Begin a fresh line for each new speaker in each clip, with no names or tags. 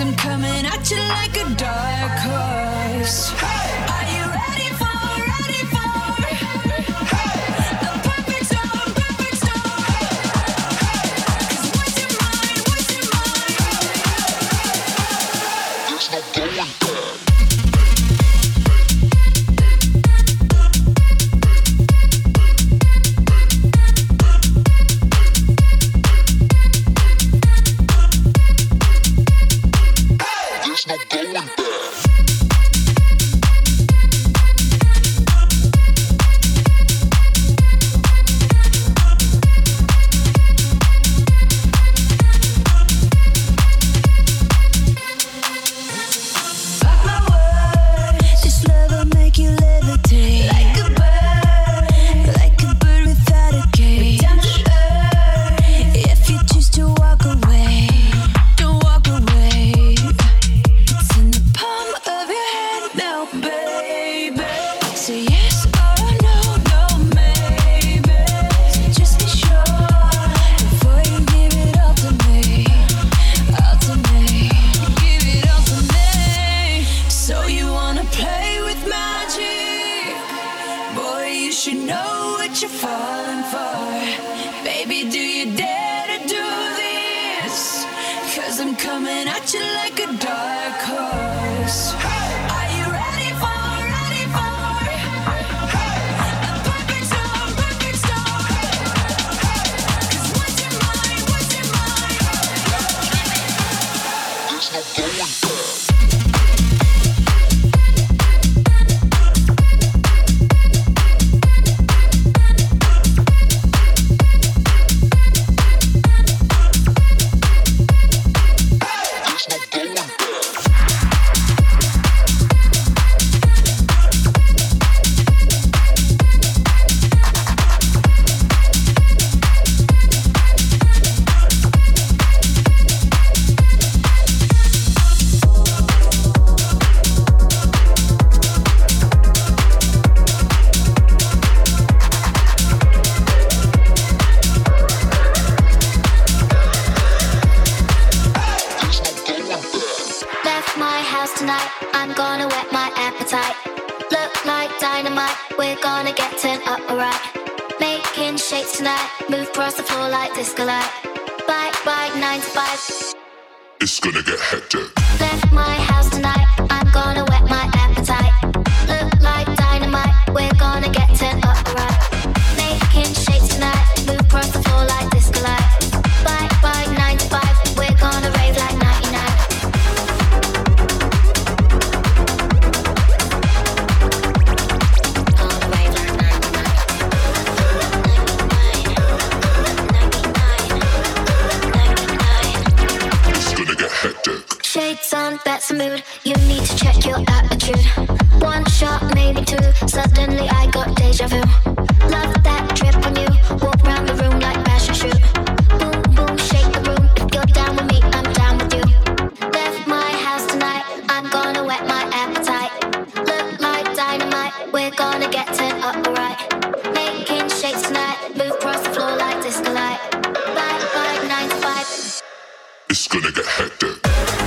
I'm coming at you like a dark horse. Hey! Are you It's gonna get
hectic.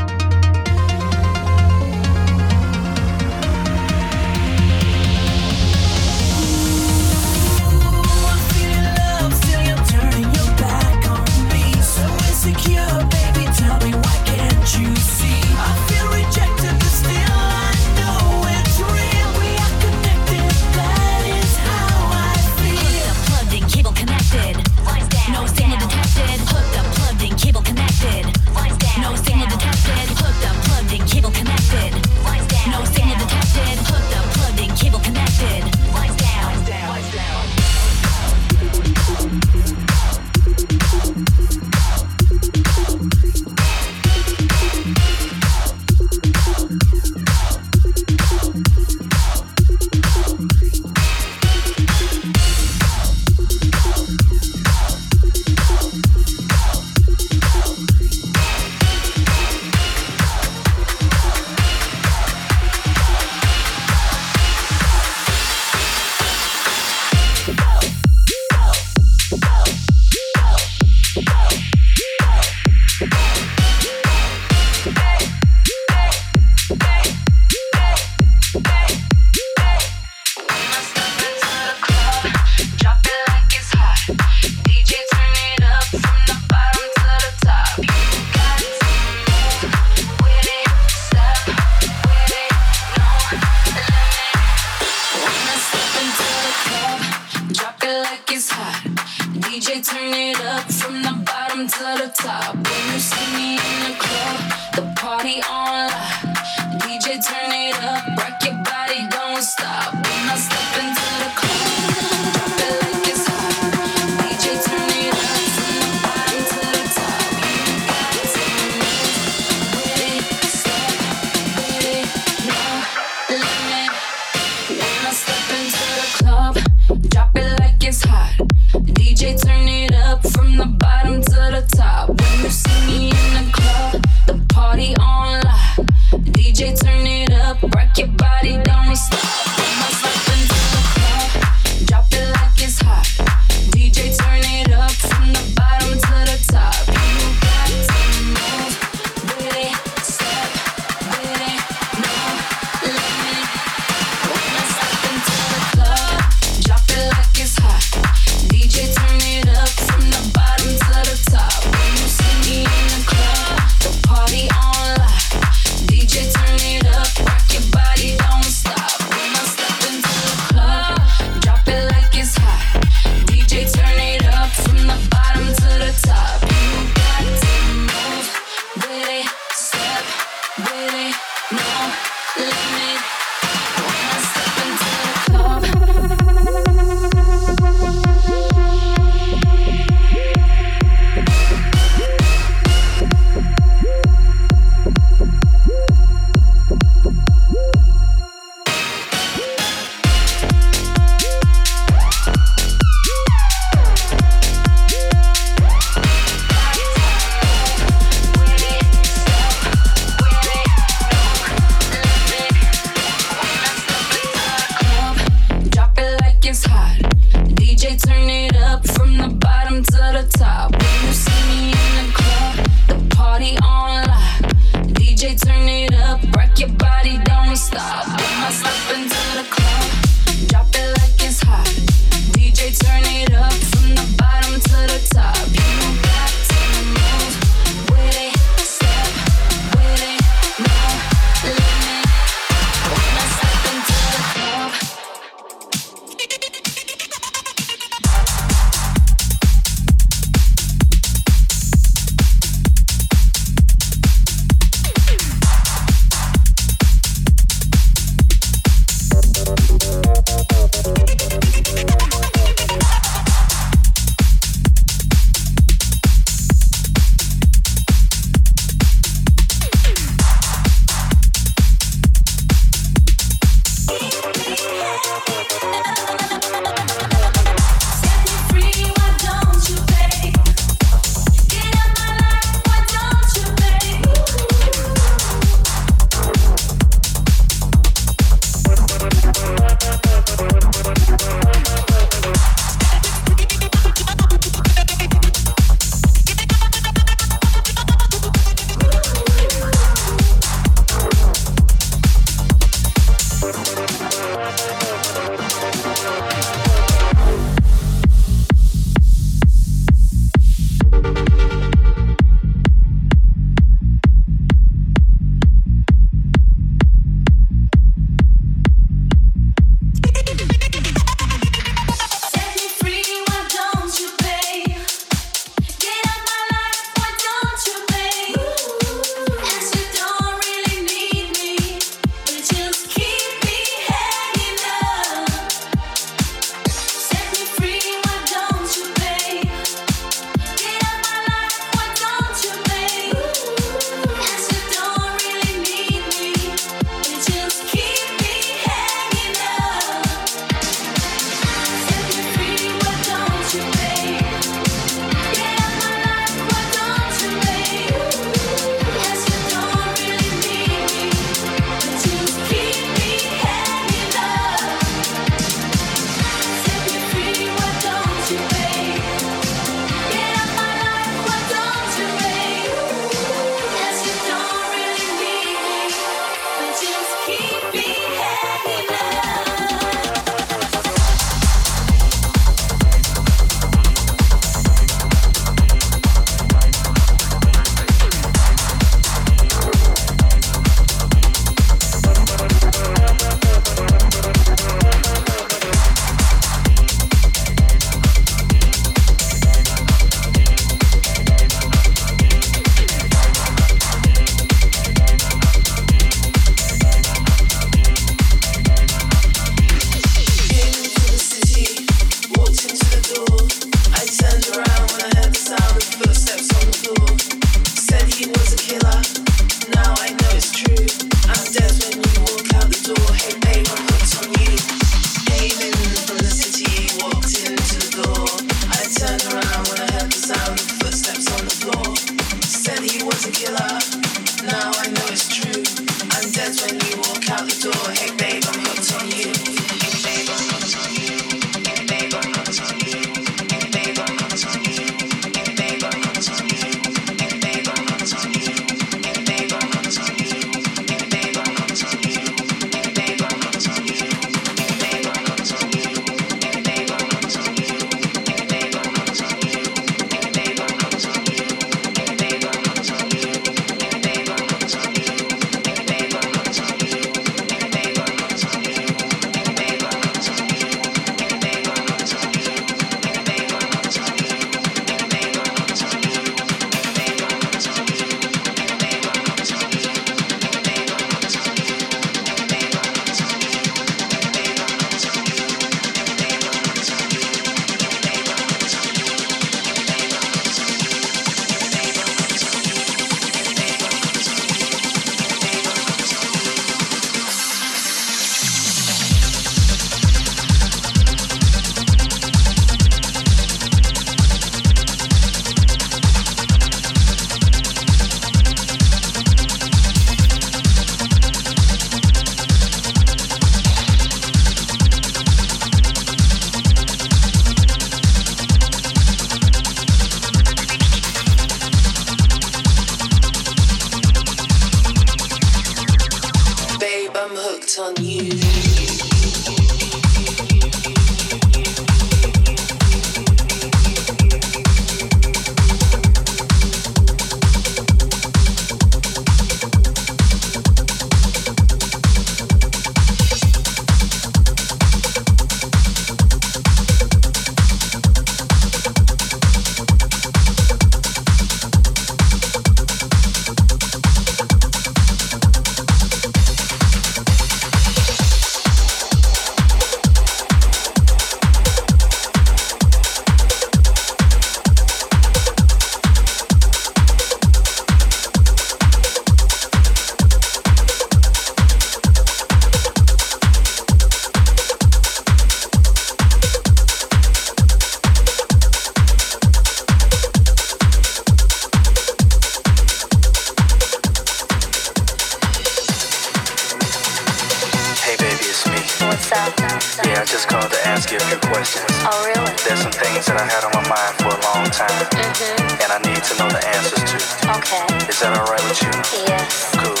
and I need to know the answers to.
Okay.
Is that alright with you?
Yes.
Cool.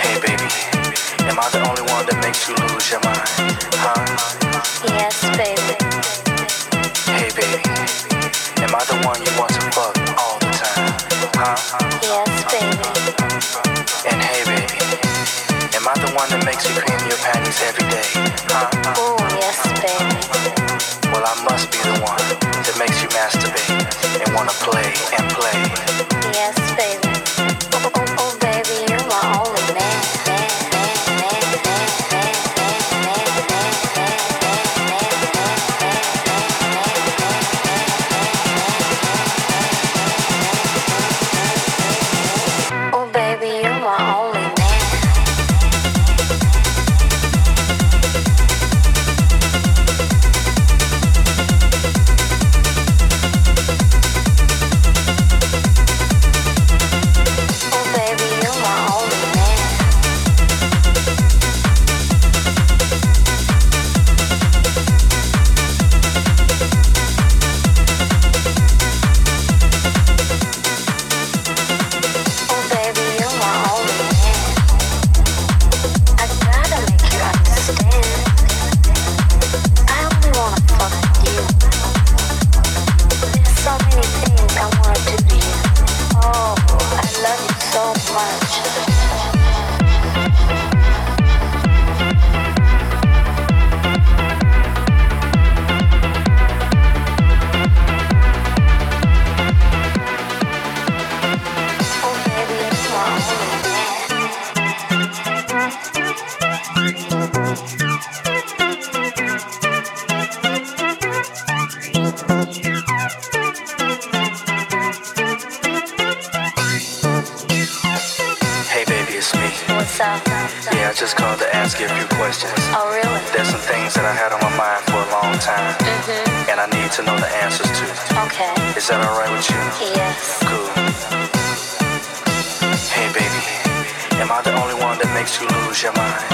Hey baby, am I the only one that makes you lose your mind? Huh?
Yes, baby.
Hey baby, am I the one you want to fuck all the time? Huh? questions.
Oh, really?
There's some things that I had on my mind for a long time.
Mm-hmm.
And I need to know the answers to.
Okay.
Is that alright with you?
Yes.
Cool. Hey, baby. Am I the only one that makes you lose your mind?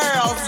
girls.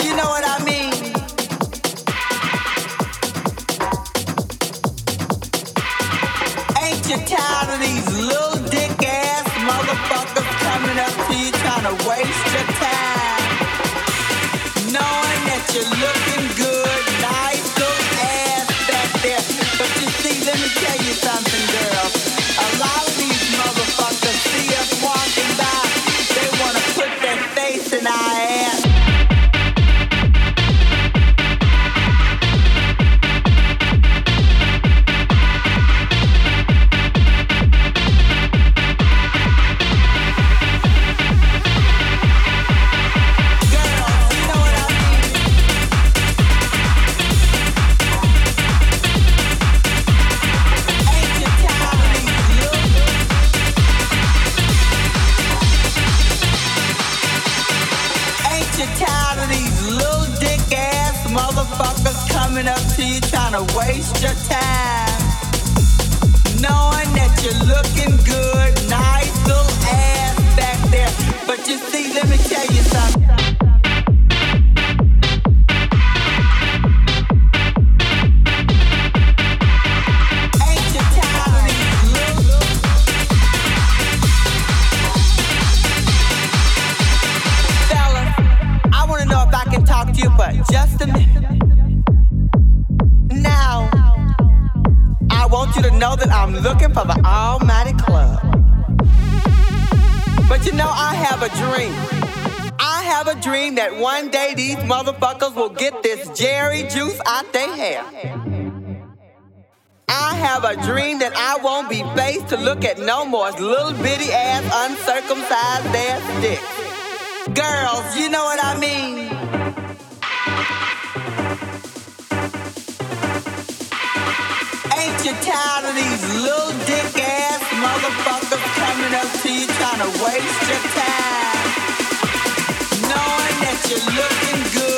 No more little bitty ass uncircumcised ass dick. Girls, you know what I mean? Ain't you tired of these little dick ass motherfuckers coming up to you trying to waste your time? Knowing that you're looking good,